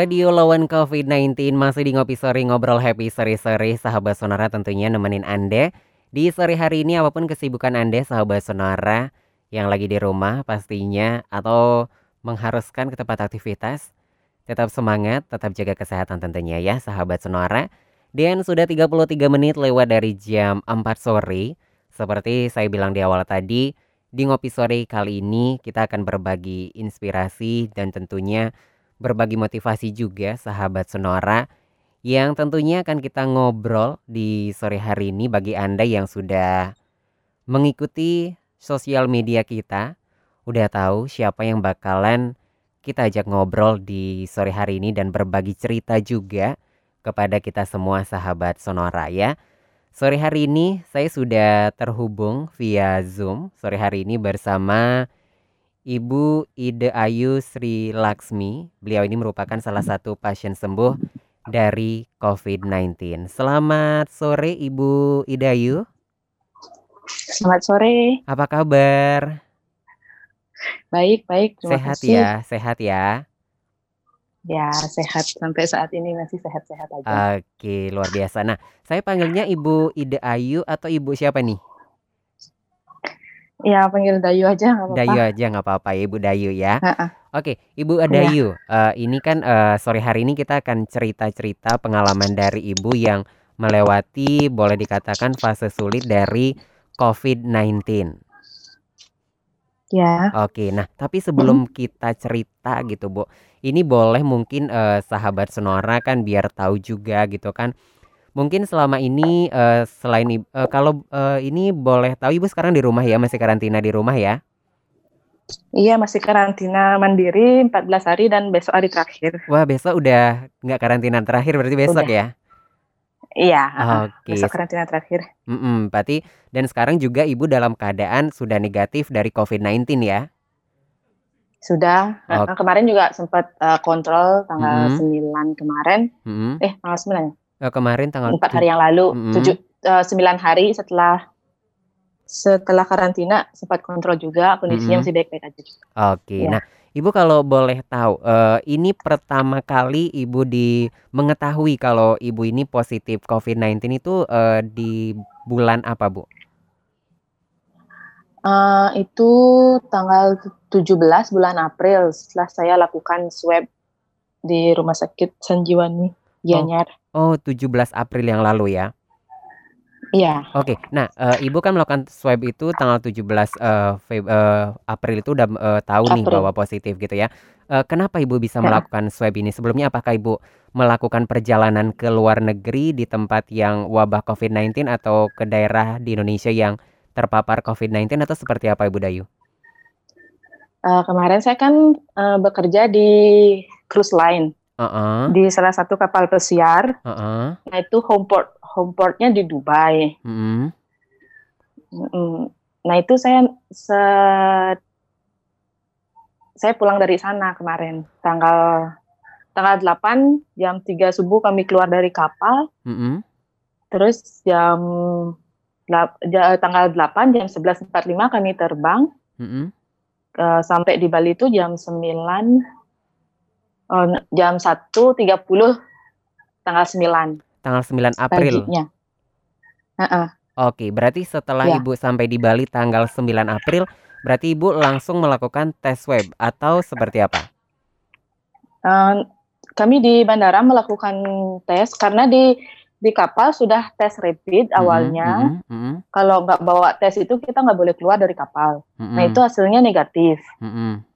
Radio lawan COVID-19 masih di Ngopi Sore Ngobrol Happy Sore-sore. Sahabat Sonora tentunya nemenin Anda Di sore hari ini. Apa pun kesibukan Anda Sahabat Sonora Yang lagi di rumah pastinya Atau mengharuskan ke tempat aktivitas Tetap semangat, tetap jaga kesehatan tentunya ya Sahabat Sonora. Dan sudah 33 menit lewat dari jam 4 sore. Seperti saya bilang di awal tadi Di Ngopi Sore kali ini kita akan berbagi inspirasi dan tentunya berbagi motivasi juga sahabat Sonora yang tentunya akan kita ngobrol di sore hari ini bagi Anda yang sudah mengikuti sosial media kita udah tahu siapa yang bakalan kita ajak ngobrol di sore hari ini dan berbagi cerita juga kepada kita semua sahabat Sonora ya. Sore hari ini saya sudah terhubung via Zoom sore hari ini bersama Ibu Ide Ayu Sri Laksmi. Beliau ini merupakan salah satu pasien sembuh dari COVID-19. Selamat sore Ibu Ide Ayu. Selamat sore. Apa kabar? Baik, baik. Terima sehat kasih. ya, sehat ya. Ya, sehat sampai saat ini masih sehat-sehat aja. Oke, luar biasa. Nah, saya panggilnya Ibu Ide Ayu atau Ibu siapa nih? Ya panggil Dayu aja nggak apa-apa. Dayu aja nggak apa-apa ya Ibu Dayu ya. Oke, Ibu Dayu, uh, ini kan uh, sore hari ini kita akan cerita-cerita pengalaman dari Ibu yang melewati boleh dikatakan fase sulit dari COVID-19. Ya. Oke, nah tapi sebelum kita cerita gitu Bu, ini boleh mungkin uh, sahabat Sonora kan biar tahu juga gitu kan Mungkin selama ini uh, selain uh, kalau uh, ini boleh tahu Ibu sekarang di rumah ya, masih karantina di rumah ya? Iya, masih karantina mandiri 14 hari dan besok hari terakhir. Wah, besok udah nggak karantina terakhir berarti besok udah. ya? Iya, Oke. besok karantina terakhir. Mm -mm, berarti dan sekarang juga Ibu dalam keadaan sudah negatif dari COVID-19 ya? Sudah. Okay. Kemarin juga sempat uh, kontrol tanggal mm -hmm. 9 kemarin. Mm -hmm. Eh, tanggal 9 ya? Uh, kemarin tanggal empat hari yang lalu, tujuh uh, sembilan hari setelah setelah karantina sempat kontrol juga kondisinya mm-hmm. masih baik-baik aja. Oke, okay. ya. nah Ibu kalau boleh tahu, uh, ini pertama kali Ibu di mengetahui kalau Ibu ini positif COVID-19 itu uh, di bulan apa, Bu? Uh, itu tanggal 17 bulan April setelah saya lakukan swab di Rumah Sakit Sanjiwani, Gianyar. Oh. Oh, 17 April yang lalu ya? Iya. Oke. Nah, uh, Ibu kan melakukan swab itu tanggal 17 uh, Feb uh, April itu udah uh, tahu April. nih bahwa positif gitu ya. Uh, kenapa Ibu bisa ya. melakukan swab ini? Sebelumnya apakah Ibu melakukan perjalanan ke luar negeri di tempat yang wabah COVID-19 atau ke daerah di Indonesia yang terpapar COVID-19 atau seperti apa Ibu Dayu? Uh, kemarin saya kan uh, bekerja di cruise line uh-uh. di salah satu kapal pesiar. Uh-uh. Nah itu homeport homeportnya di Dubai. Uh-uh. Nah itu saya se saya pulang dari sana kemarin tanggal tanggal 8 jam 3 subuh kami keluar dari kapal. Uh-uh. Terus jam tanggal 8 jam 11.45 kami terbang. Uh-uh. Uh, sampai di Bali itu jam 9 Oh, jam 1.30 tanggal 9. Tanggal 9 April. Uh -uh. Oke, berarti setelah ya. Ibu sampai di Bali tanggal 9 April, berarti Ibu langsung melakukan tes swab atau seperti apa? Uh, kami di bandara melakukan tes karena di di kapal sudah tes rapid awalnya. Mm -hmm, mm -hmm. Kalau nggak bawa tes itu kita nggak boleh keluar dari kapal. Mm -hmm. Nah itu hasilnya negatif. Mm -hmm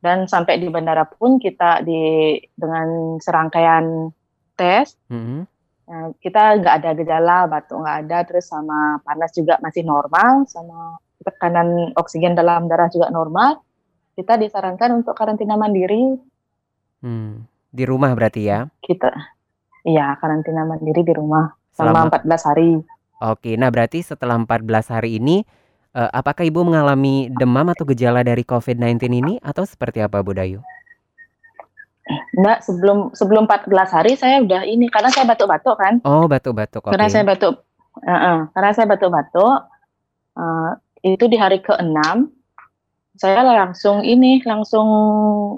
dan sampai di bandara pun kita di dengan serangkaian tes mm-hmm. nah, kita nggak ada gejala batuk nggak ada terus sama panas juga masih normal sama tekanan oksigen dalam darah juga normal kita disarankan untuk karantina mandiri hmm. di rumah berarti ya kita iya karantina mandiri di rumah selama, selama 14 hari oke nah berarti setelah 14 hari ini Uh, apakah Ibu mengalami demam atau gejala dari COVID-19 ini atau seperti apa Bu Dayu? Mbak, sebelum sebelum 14 hari saya udah ini karena saya batuk-batuk kan. Oh, batuk-batuk. Okay. Karena saya batuk uh -uh, karena saya batuk-batuk uh, itu di hari ke-6 saya langsung ini langsung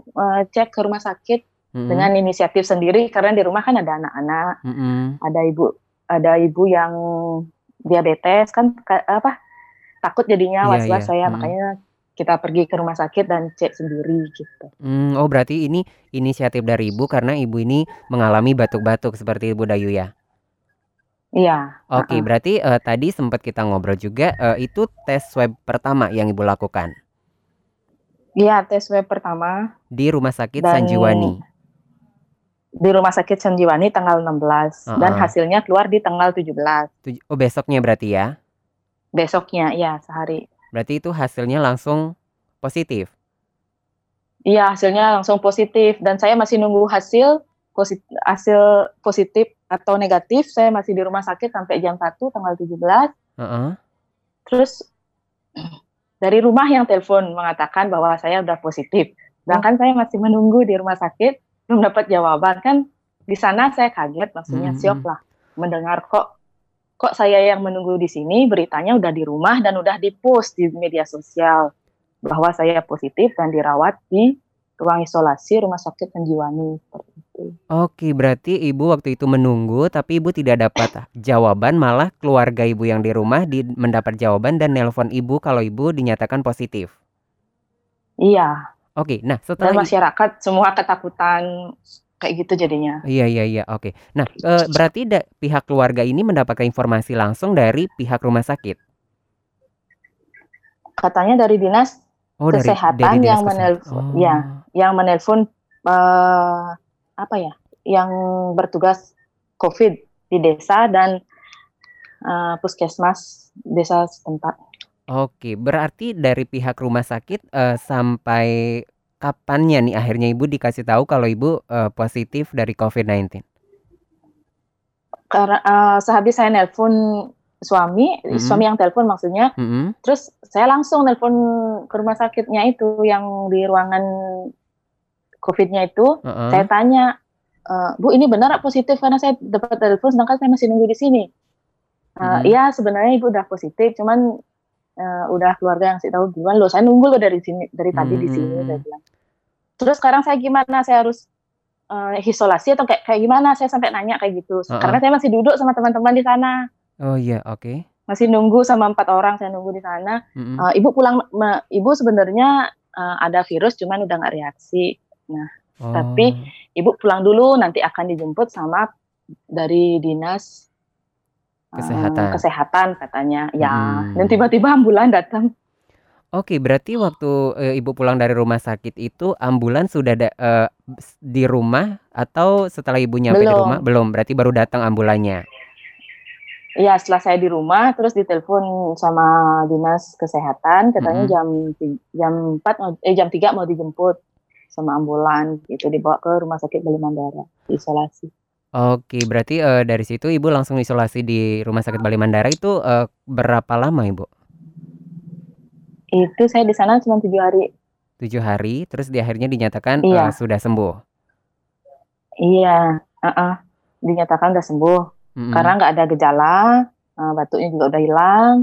uh, cek ke rumah sakit mm-hmm. dengan inisiatif sendiri karena di rumah kan ada anak-anak, mm-hmm. ada ibu ada ibu yang diabetes kan apa takut jadinya iya, was-was yeah, saya mm. makanya kita pergi ke rumah sakit dan cek sendiri gitu. Hmm, oh berarti ini inisiatif dari ibu karena ibu ini mengalami batuk-batuk seperti ibu Dayu ya? Iya. Oke, uh-uh. berarti uh, tadi sempat kita ngobrol juga uh, itu tes swab pertama yang ibu lakukan? Iya, tes swab pertama. Di Rumah Sakit dan Sanjiwani. Di Rumah Sakit Sanjiwani tanggal 16 uh-uh. dan hasilnya keluar di tanggal 17. Oh, besoknya berarti ya? Besoknya, iya, sehari. Berarti itu hasilnya langsung positif? Iya, hasilnya langsung positif dan saya masih nunggu hasil positif, hasil positif atau negatif saya masih di rumah sakit sampai jam 1 tanggal 17 uh -uh. terus dari rumah yang telepon mengatakan bahwa saya udah positif sedangkan oh. saya masih menunggu di rumah sakit belum dapat jawaban kan di sana saya kaget maksudnya hmm. siok lah mendengar kok kok saya yang menunggu di sini beritanya udah di rumah dan udah dipost di media sosial bahwa saya positif dan dirawat di ruang isolasi rumah sakit penjiwani seperti itu. Oke, berarti ibu waktu itu menunggu tapi ibu tidak dapat jawaban, malah keluarga ibu yang di rumah di, mendapat jawaban dan nelpon ibu kalau ibu dinyatakan positif. Iya. Oke, nah setelah dan masyarakat semua ketakutan kayak gitu jadinya. Iya iya iya, oke. Nah, e, berarti da, pihak keluarga ini mendapatkan informasi langsung dari pihak rumah sakit. Katanya dari dinas Oh, kesehatan dari, dari yang menelpon, oh. ya, yang menelpon uh, apa ya, yang bertugas COVID di desa dan uh, puskesmas desa setempat. Oke, berarti dari pihak rumah sakit uh, sampai kapannya nih akhirnya ibu dikasih tahu kalau ibu uh, positif dari COVID-19? Karena uh, sehabis saya nelpon suami, mm-hmm. suami yang telepon maksudnya. Mm-hmm. Terus saya langsung telepon ke rumah sakitnya itu yang di ruangan COVID-nya itu. Uh-uh. Saya tanya, e, Bu ini benar positif karena saya dapat telepon sedangkan saya masih nunggu di sini. Uh, mm-hmm. Iya sebenarnya ibu udah positif, cuman uh, udah keluarga yang sih tahu gimana loh. Saya nunggu loh dari sini dari tadi di sini. Saya bilang. Terus sekarang saya gimana? Saya harus uh, isolasi atau kayak kayak gimana? Saya sampai nanya kayak gitu. Uh-uh. Karena saya masih duduk sama teman-teman di sana. Oh iya, oke. Masih nunggu sama empat orang saya nunggu di sana. Mm-hmm. Uh, ibu pulang, me, ibu sebenarnya uh, ada virus, cuman udah nggak reaksi. Nah, oh. tapi ibu pulang dulu, nanti akan dijemput sama dari dinas kesehatan. Uh, kesehatan katanya. Ya, hmm. dan tiba-tiba ambulan datang. Oke, berarti waktu uh, ibu pulang dari rumah sakit itu ambulan sudah ada uh, di rumah atau setelah ibu nyampe di rumah belum? Berarti baru datang ambulannya. Iya, setelah saya di rumah terus ditelepon sama dinas kesehatan katanya mm-hmm. jam jam 4 eh jam 3 mau dijemput sama ambulan gitu dibawa ke rumah sakit Bali Mandara isolasi. Oke, berarti uh, dari situ Ibu langsung isolasi di Rumah Sakit Bali Mandara itu uh, berapa lama, Ibu? Itu saya di sana cuma tujuh hari. Tujuh hari, terus di akhirnya dinyatakan iya. uh, sudah sembuh. Iya, uh-uh. dinyatakan sudah sembuh hmm Karena nggak ada gejala, uh, batuknya juga udah hilang,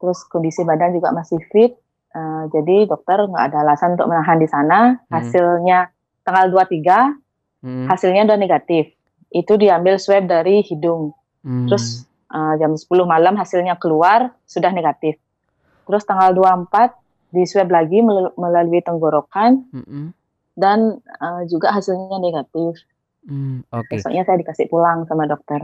terus kondisi badan juga masih fit. Uh, jadi dokter nggak ada alasan untuk menahan di sana. Mm. Hasilnya tanggal 23, mm. hasilnya udah negatif. Itu diambil swab dari hidung. Mm. Terus uh, jam 10 malam hasilnya keluar sudah negatif. Terus tanggal 24 di swab lagi melalui tenggorokan mm-hmm. dan uh, juga hasilnya negatif. Hmm, oke. Besoknya saya dikasih pulang sama dokter.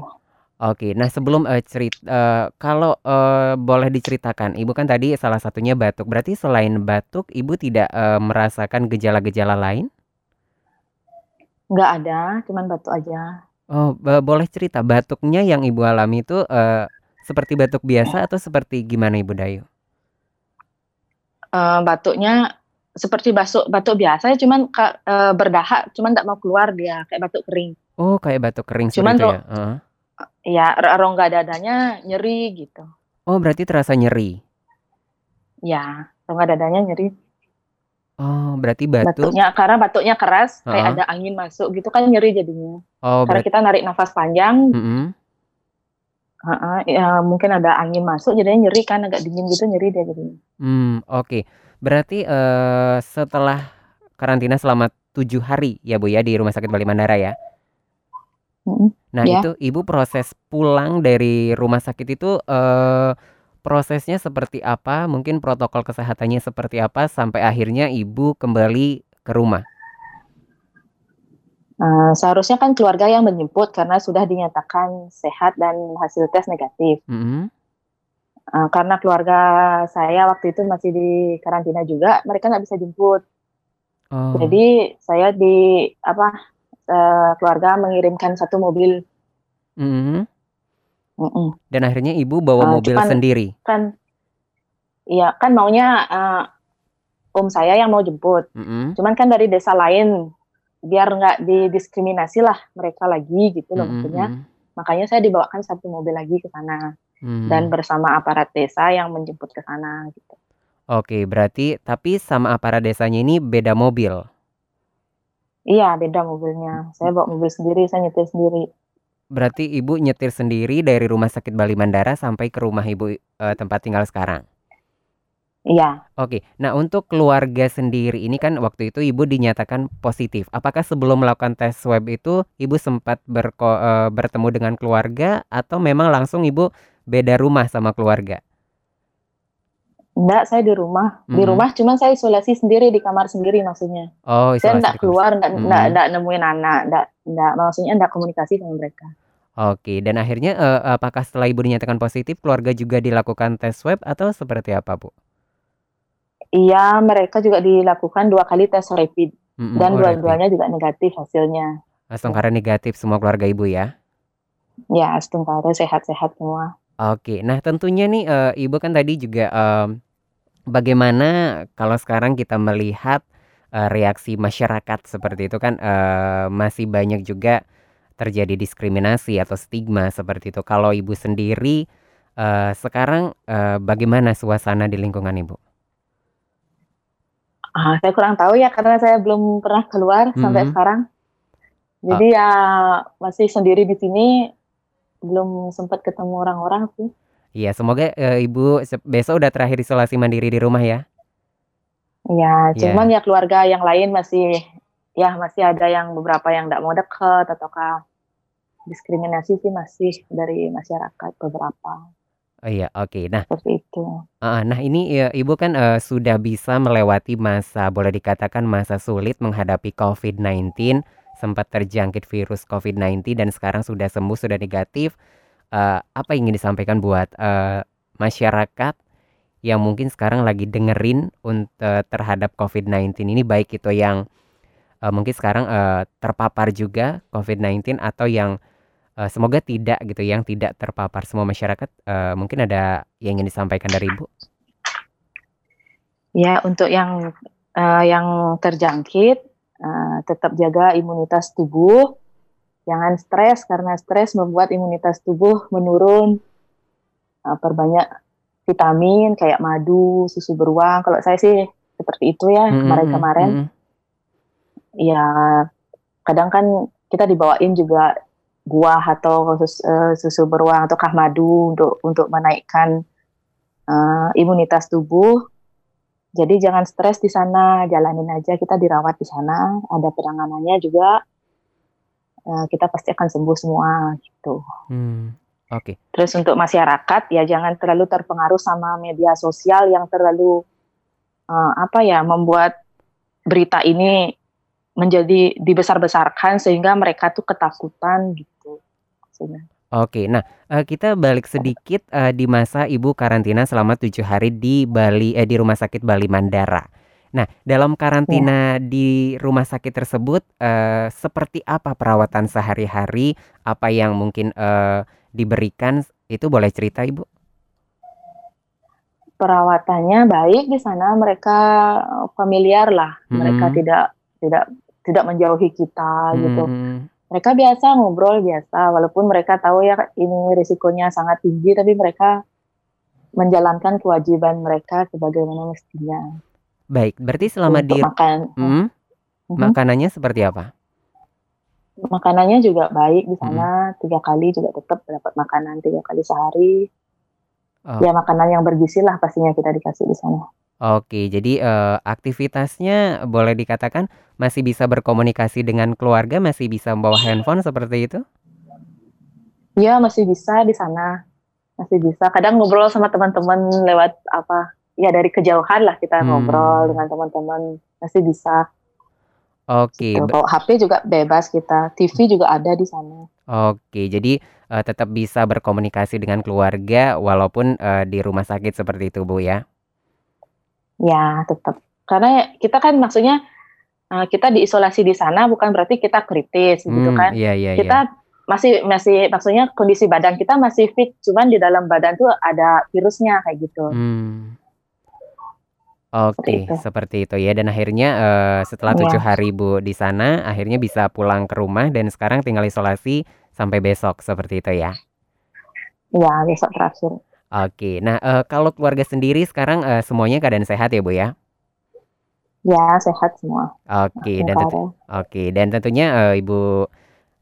Oke, nah sebelum uh, cerit uh, kalau uh, boleh diceritakan, ibu kan tadi salah satunya batuk. Berarti selain batuk, ibu tidak uh, merasakan gejala-gejala lain? Nggak ada, cuman batuk aja. Oh, boleh cerita batuknya yang ibu alami itu uh, seperti batuk biasa atau seperti gimana ibu Dayu? Uh, batuknya seperti batuk batuk biasa cuman uh, berdahak cuman tidak mau keluar dia kayak batuk kering. Oh kayak batuk kering cuman itu ya? Uh. ya rongga dadanya nyeri gitu. Oh berarti terasa nyeri? Ya rongga dadanya nyeri oh berarti batuk batuknya karena batuknya keras uh. kayak ada angin masuk gitu kan nyeri jadinya oh karena kita narik nafas panjang mm -hmm. uh -uh, ya, mungkin ada angin masuk jadinya nyeri kan agak dingin gitu nyeri dia jadinya hmm oke okay. Berarti uh, setelah karantina selama tujuh hari ya Bu ya di Rumah Sakit Bali Mandara ya? Mhm, Nah ya. itu Ibu proses pulang dari rumah sakit itu, eee, prosesnya seperti apa? Mungkin protokol kesehatannya seperti apa sampai akhirnya Ibu kembali ke rumah? Eee, seharusnya kan keluarga yang menjemput karena sudah dinyatakan sehat dan hasil tes negatif. Mhm. Eee, karena keluarga saya waktu itu masih di karantina juga, mereka nggak bisa jemput. Oh. Jadi saya di apa, eee, keluarga mengirimkan satu mobil. Mhm. Mhm. Dan akhirnya Ibu bawa Eee, mobil cuman sendiri? kan iya, kan maunya, eee, om saya yang mau jemput. Mhm. Cuman kan dari desa lain, biar nggak didiskriminasilah mereka lagi gitu loh Mhm maksudnya. mhm. Makanya saya dibawakan satu mobil lagi ke sana, dan bersama aparat desa yang menjemput ke sana gitu. Oke, berarti tapi sama aparat desanya ini beda mobil? Iya, beda mobilnya. Saya bawa mobil sendiri, saya nyetir sendiri. Berarti Ibu nyetir sendiri dari Rumah Sakit Bali Mandara sampai ke rumah Ibu, eee, tempat tinggal sekarang? Iya. Oke. Nah untuk keluarga sendiri ini kan waktu itu Ibu dinyatakan positif. Apakah sebelum melakukan tes swab itu Ibu sempat berko eee, bertemu dengan keluarga atau memang langsung Ibu beda rumah sama keluarga? Enggak, saya di rumah. Di Mhm. rumah cuman saya isolasi sendiri di kamar sendiri maksudnya. Oh, Saya isolasi enggak di kamar keluar, enggak enggak mhm. enggak nemuin anak, enggak enggak maksudnya enggak komunikasi sama mereka. Oke, dan akhirnya, eee, apakah setelah Ibu dinyatakan positif keluarga juga dilakukan tes swab atau seperti apa, Bu? Iya, mereka juga dilakukan 2 kali tes rapid Mhm, dan oh rapid. dua-duanya juga negatif hasilnya. Langsung karena negatif semua keluarga Ibu ya? Ya, sementara sehat-sehat semua. Oke. Nah tentunya nih, eee, Ibu kan tadi juga, mmm, bagaimana kalau sekarang kita melihat, eee, reaksi masyarakat seperti itu kan, eee, masih banyak juga terjadi diskriminasi atau stigma seperti itu. Kalau Ibu sendiri, eee, sekarang, eee, bagaimana suasana di lingkungan Ibu? Ah, saya kurang tahu ya karena saya belum pernah keluar sampai Mhm. sekarang. Oh. Jadi ya masih sendiri di sini, belum sempat ketemu orang-orang sih. Iya semoga, eee, Ibu besok udah terakhir isolasi mandiri di rumah ya? Iya, cuman Iya. ya keluarga yang lain masih ya masih ada yang beberapa yang nggak mau deket ataukah diskriminasi sih masih dari masyarakat beberapa. Oh iya, oke. Nah Seperti itu. heeh, nah ini, eee, Ibu kan, eee, sudah bisa melewati masa boleh dikatakan masa sulit menghadapi COVID-19, sempat terjangkit virus COVID-19 dan sekarang sudah sembuh, sudah negatif. Eee, apa yang ingin disampaikan buat, eee, masyarakat yang mungkin sekarang lagi dengerin unt eee, terhadap COVID-19 ini baik itu yang, eee, mungkin sekarang, eee, terpapar juga COVID-19 atau yang, eee, semoga tidak gitu, yang tidak terpapar. Semua masyarakat, eee, mungkin ada yang ingin disampaikan dari Ibu? Ya, untuk yang, eee, yang terjangkit, eee, tetap jaga imunitas tubuh, jangan stres karena stres membuat imunitas tubuh menurun. Eee, perbanyak vitamin kayak madu, susu beruang, kalau saya sih seperti itu ya Mhm mhm, kemarin-kemarin. mhm. Iya, kadang kan kita dibawain juga buah atau sus eee, susu beruang ataukah madu untuk untuk menaikkan, eee, imunitas tubuh. Jadi jangan stres di sana, jalanin aja kita dirawat di sana, ada penanganannya juga. Eee, kita pasti akan sembuh semua gitu. Mmm, oke. Terus untuk masyarakat ya jangan terlalu terpengaruh sama media sosial yang terlalu, eee, apa ya, membuat berita ini menjadi dibesar-besarkan sehingga mereka tuh ketakutan gitu, maksudnya. Oke. Nah, eee, kita balik sedikit, eee, di masa Ibu karantina selama 7 hari di Bali eh, di Rumah Sakit Bali Mandara. Nah, dalam karantina di rumah sakit tersebut, eee, seperti apa perawatan sehari-hari? Apa yang mungkin, eee, diberikan? Itu boleh cerita Ibu? Perawatannya baik di sana, mereka, eee, familiarlah, mereka Mhm. tidak tidak tidak menjauhi kita gitu. Mmm. Mereka biasa ngobrol, biasa, walaupun mereka tahu ya ini risikonya sangat tinggi, tapi mereka menjalankan kewajiban mereka sebagaimana mestinya. Baik, berarti selama Untuk di makan mhm, mhm. makanannya seperti apa? Makanannya juga baik di sana, 3 kali juga tetap dapat makanan 3 kali sehari. Oh. Ya makanan yang bergizilah pastinya kita dikasih di sana. Oke, jadi, eee, aktivitasnya boleh dikatakan masih bisa berkomunikasi dengan keluarga, masih bisa membawa handphone seperti itu? Iya, masih bisa di sana, masih bisa. Kadang ngobrol sama teman-teman lewat apa, ya dari kejauhan lah kita ngobrol Mmm. dengan teman-teman, masih bisa. Oke, Gitu, be bawa HP juga bebas kita, TV juga ada di sana. Oke, jadi, eee, tetap bisa berkomunikasi dengan keluarga walaupun, eee, di rumah sakit seperti itu, Bu, ya? Ya, tetap. Karena kita kan maksudnya, eee, kita diisolasi di sana bukan berarti kita kritis gitu Mmm, kan. iya iya iya. Kita masih masih maksudnya kondisi badan kita masih fit, cuman di dalam badan tuh ada virusnya kayak gitu. Seperti Oke, itu. seperti itu ya dan akhirnya, eee, setelah 7 Iya. hari, Bu, di sana akhirnya bisa pulang ke rumah dan sekarang tinggal isolasi sampai besok, seperti itu ya? Iya, besok terakhir. Oke. Nah, eee, kalau keluarga sendiri sekarang, eee, semuanya keadaan sehat ya, Bu, ya? Ya, sehat semua. Oke, dan tentu oke, dan tentunya, eee, Ibu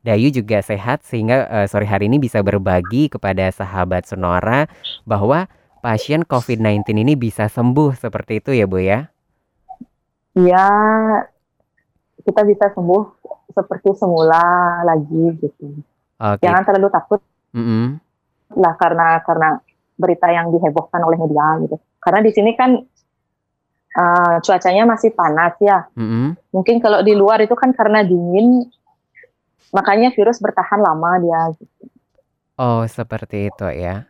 Dayu juga sehat sehingga, eee, sore hari ini bisa berbagi kepada sahabat Sonora bahwa pasien COVID-19 ini bisa sembuh, seperti itu ya, Bu, ya? Iya, kita bisa sembuh seperti semula lagi gitu. Oke. Jangan terlalu takut Mhm. lah karena karena berita yang dihebohkan oleh media gitu. Karena di sini kan, eee, cuacanya masih panas ya. Mhm. Mungkin kalau di luar itu kan karena dingin, makanya virus bertahan lama dia gitu. Oh, seperti itu ya?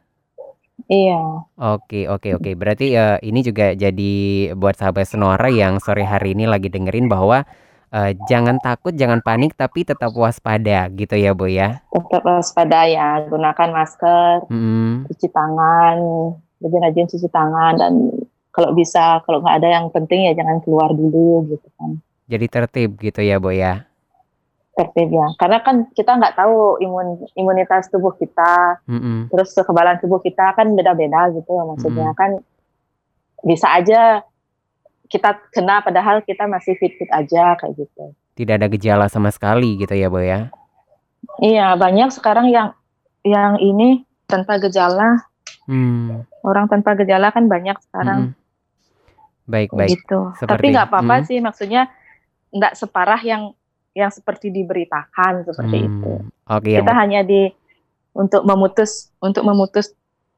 Iya. Oke oke oke. Berarti, eee, ini juga jadi buat sahabat Sonora yang sore hari ini lagi dengerin bahwa, eee, jangan takut, jangan panik, tapi tetap waspada gitu ya, Bu, ya? Tetap waspada ya, gunakan masker, Mhm. cuci tangan, lebih rajin cuci tangan dan kalau bisa kalau nggak ada yang penting ya jangan keluar dulu gitu kan. Jadi tertib gitu ya, Bu, ya? Tertib ya, karena kan kita nggak tahu imun imunitas tubuh kita, Mhm. terus kekebalan tubuh kita kan beda-beda gitu maksudnya Mhm. kan bisa aja kita kena padahal kita masih fit-fit aja kayak gitu. Tidak ada gejala sama sekali gitu ya, Bu, ya? Iya, banyak sekarang yang yang ini tanpa gejala. Mmm. Orang tanpa gejala kan banyak sekarang. Mhm. Baik baik. Gitu. Tapi Seperti nggak apa-apa mhm. sih maksudnya nggak separah yang yang seperti diberitakan seperti itu. Mmm, oke yang Kita hanya di untuk memutus untuk memutus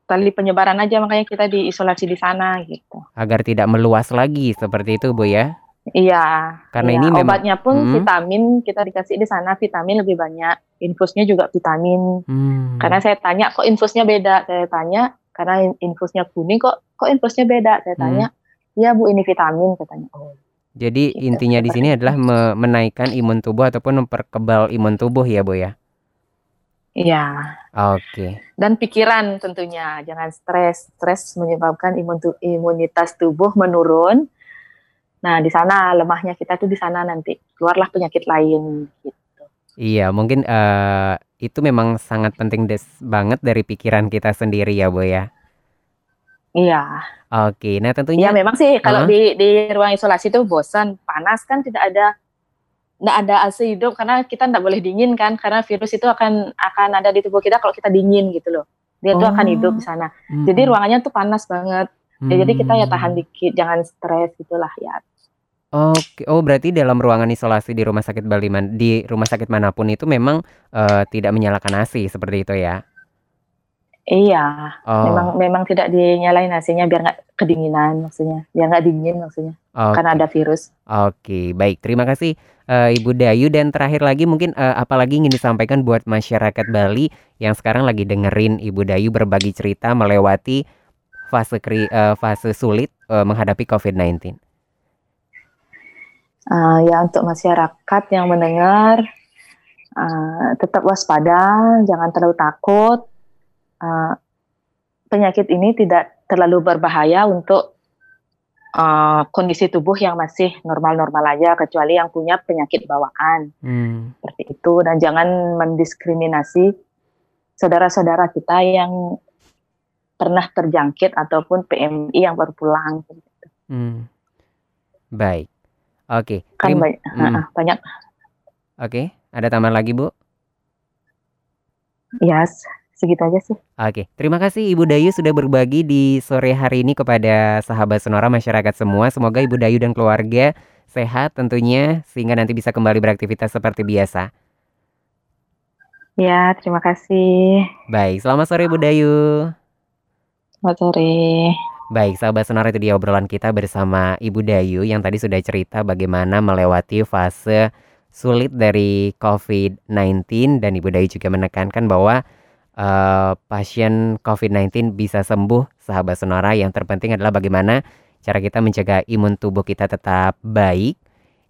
tali penyebaran aja makanya kita diisolasi di sana gitu. agar tidak meluas lagi seperti itu, Bu, ya? Iya, Karena iya. ini memang Obatnya pun mhm. vitamin kita dikasih di sana vitamin lebih banyak, infusnya juga vitamin. Mmm. Karena saya tanya, "Kok infusnya beda?" Saya tanya, "Karena in infusnya kuning kok kok infusnya beda?" Saya Mmm. tanya, "Iya, Bu, ini vitamin," katanya. Oh, Jadi gitu, intinya di sini adalah me menaikkan imun tubuh ataupun memperkebal imun tubuh ya, Bu, ya? Iya. Oke. Dan pikiran tentunya, jangan stres. Stres menyebabkan imun tu imunitas tubuh menurun. Nah, di sana lemahnya kita tuh di sana nanti, keluarlah penyakit lain, gitu. Iya, mungkin, eee, itu memang sangat penting des banget dari pikiran kita sendiri ya, Bu, ya? Iya. Oke, nah Ya tentunya memang sih kalau heeh. di di ruang isolasi itu bosan, panas kan tidak ada nggak ada AC hidup karena kita nggak boleh dingin kan, karena virus itu akan akan ada di tubuh kita kalau kita dingin gitu loh. Dia tuh akan hidup Oh, di sana. Jadi mhm. ruangannya tuh panas banget. Ya jadi kita ya tahan dikit, jangan stres gitulah ya. Oke, oh berarti dalam ruangan isolasi di rumah sakit Bali man di rumah sakit mana pun itu memang, eee, tidak menyalakan AC seperti itu ya? Iya, memang Oh. memang tidak dinyalain AC-nya biar nggak kedinginan maksudnya, biar nggak dingin maksudnya, karena Oke. ada virus. Oke, baik. Terima kasih, eee, Ibu Dayu dan terakhir lagi mungkin, eee, apalagi ingin disampaikan buat masyarakat Bali yang sekarang lagi dengerin Ibu Dayu berbagi cerita melewati fase kri eee, fase sulit, eee, menghadapi COVID-19? Eee, ya untuk masyarakat yang mendengar, eee, tetap waspada, jangan terlalu takut. Eee, penyakit ini tidak terlalu berbahaya untuk, eee, kondisi tubuh yang masih normal-normal aja, kecuali yang punya penyakit bawaan, Mmm. seperti itu. Dan jangan mendiskriminasi saudara-saudara kita yang pernah terjangkit ataupun PMI yang baru pulang. Mmm. Baik. Oke, Kan terim banyak mhm. heeh, banyak Oke, ada tambahan lagi, Bu? Iya, s segitu aja sih. Oke, terima kasih Ibu Dayu sudah berbagi di sore hari ini kepada sahabat Sonora masyarakat semua. Semoga Ibu Dayu dan keluarga sehat tentunya sehingga nanti bisa kembali beraktivitas seperti biasa. Ya, terima kasih. Baik, selamat sore Ibu Dayu. Selamat sore. Baik, sahabat Sonora itu dia obrolan kita bersama Ibu Dayu yang tadi sudah cerita bagaimana melewati fase sulit dari COVID-19 dan Ibu Dayu juga menekankan bahwa uh, pasien COVID-19 bisa sembuh sahabat sonora. Yang terpenting adalah bagaimana cara kita menjaga imun tubuh kita tetap baik.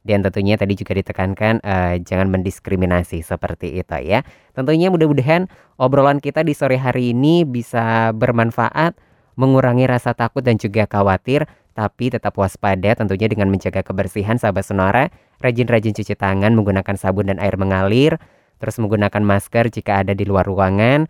Dan tentunya tadi juga ditekankan uh, jangan mendiskriminasi seperti itu ya. Tentunya mudah-mudahan obrolan kita di sore hari ini bisa bermanfaat mengurangi rasa takut dan juga khawatir. Tapi tetap waspada tentunya dengan menjaga kebersihan sahabat sonora, rajin-rajin cuci tangan menggunakan sabun dan air mengalir, terus menggunakan masker jika ada di luar ruangan,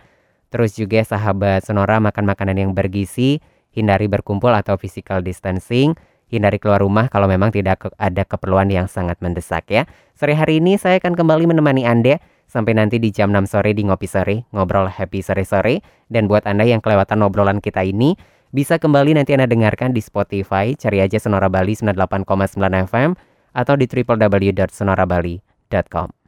terus juga sahabat sonora makan makanan yang bergizi, hindari berkumpul atau physical distancing, hindari keluar rumah kalau memang tidak ada keperluan yang sangat mendesak ya. Sore hari ini saya akan kembali menemani Anda sampai nanti di jam 6 sore di Ngopi Sore, ngobrol happy sore-sore. Dan buat Anda yang kelewatan obrolan kita ini, bisa kembali nanti Anda dengarkan di Spotify, cari aja Sonora Bali 98,9 FM atau di www.sonorabali.com.